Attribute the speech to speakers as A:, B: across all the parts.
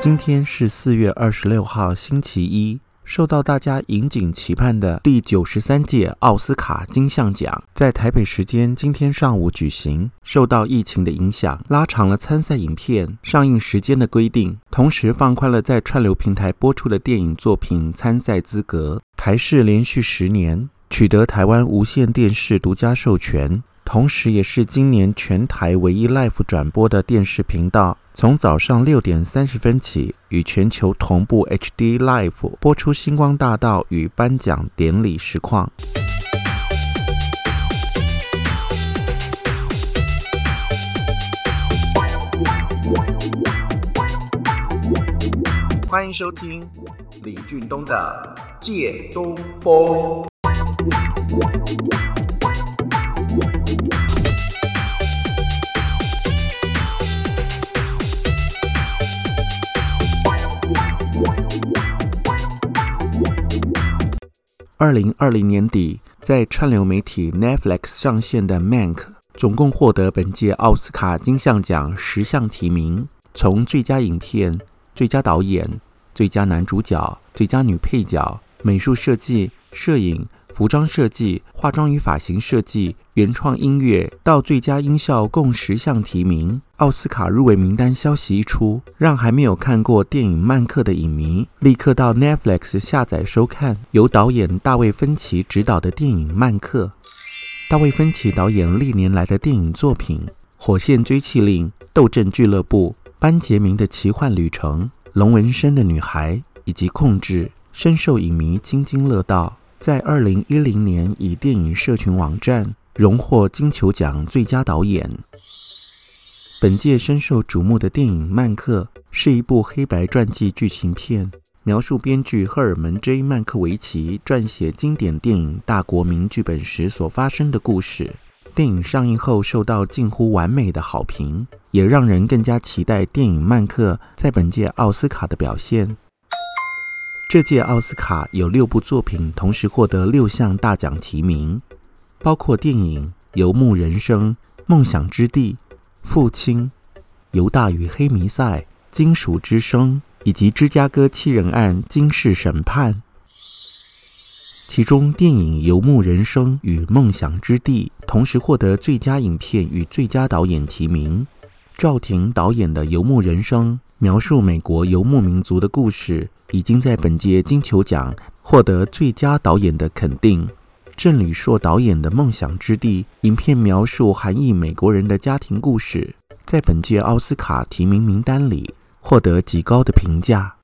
A: 今天是四月二十六号，星期一。受到大家引颈期盼的第九十三届奥斯卡金像奖在台北时间今天上午举行，受到疫情的影响，拉长了参赛影片上映时间的规定，同时放宽了在串流平台播出的电影作品参赛资格。台视连续十年取得台湾无线电视独家授权。同时，也是今年全台唯一 Live 转播的电视频道，从早上六点三十分起，与全球同步 HD Live 播出《星光大道》与颁奖典礼实况。欢迎收听李俊东的《借东风》。二零二零年底，在串流媒体 Netflix 上线的《Mank》总共获得本届奥斯卡金像奖十项提名，从最佳影片、最佳导演、最佳男主角、最佳女配角、美术设计、摄影。服装设计、化妆与发型设计、原创音乐到最佳音效共十项提名。奥斯卡入围名单消息一出，让还没有看过电影《曼克》的影迷立刻到 Netflix 下载收看由导演大卫芬奇执导的电影《曼克》。大卫芬奇导演历年来的电影作品《火线追缉令》《斗阵俱乐部》《班杰明的奇幻旅程》《龙纹身的女孩》以及《控制》，深受影迷津津乐道。在二零一零年，以电影社群网站荣获金球奖最佳导演。本届深受瞩目的电影《曼克》是一部黑白传记剧情片，描述编剧赫尔门 ·J· 曼克维奇撰写经典电影《大国民》剧本时所发生的故事。电影上映后受到近乎完美的好评，也让人更加期待电影《曼克》在本届奥斯卡的表现。这届奥斯卡有六部作品同时获得六项大奖提名，包括电影《游牧人生》《梦想之地》《父亲》《犹大与黑弥赛》《金属之声》以及《芝加哥七人案：惊世审判》。其中，电影《游牧人生》与《梦想之地》同时获得最佳影片与最佳导演提名。赵婷导演的《游牧人生》描述美国游牧民族的故事，已经在本届金球奖获得最佳导演的肯定。郑理硕导演的《梦想之地》影片描述韩裔美国人的家庭故事，在本届奥斯卡提名名单里获得极高的评价。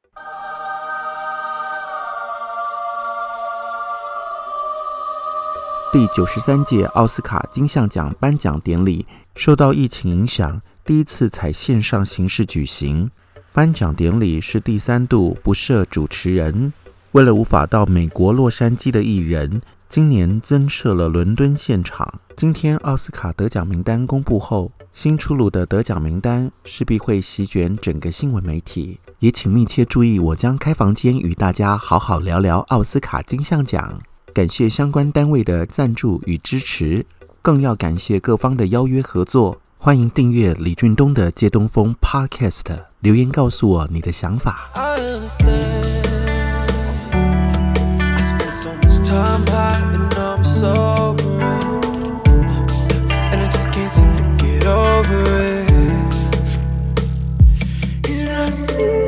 A: 第九十三届奥斯卡金像奖颁奖典礼受到疫情影响。第一次采线上形式举行，颁奖典礼是第三度不设主持人。为了无法到美国洛杉矶的艺人，今年增设了伦敦现场。今天奥斯卡得奖名单公布后，新出炉的得奖名单势必会席卷整个新闻媒体，也请密切注意。我将开房间与大家好好聊聊奥斯卡金像奖。感谢相关单位的赞助与支持，更要感谢各方的邀约合作。欢迎订阅李俊东的借东风 podcast 留言告诉我你的想法。I see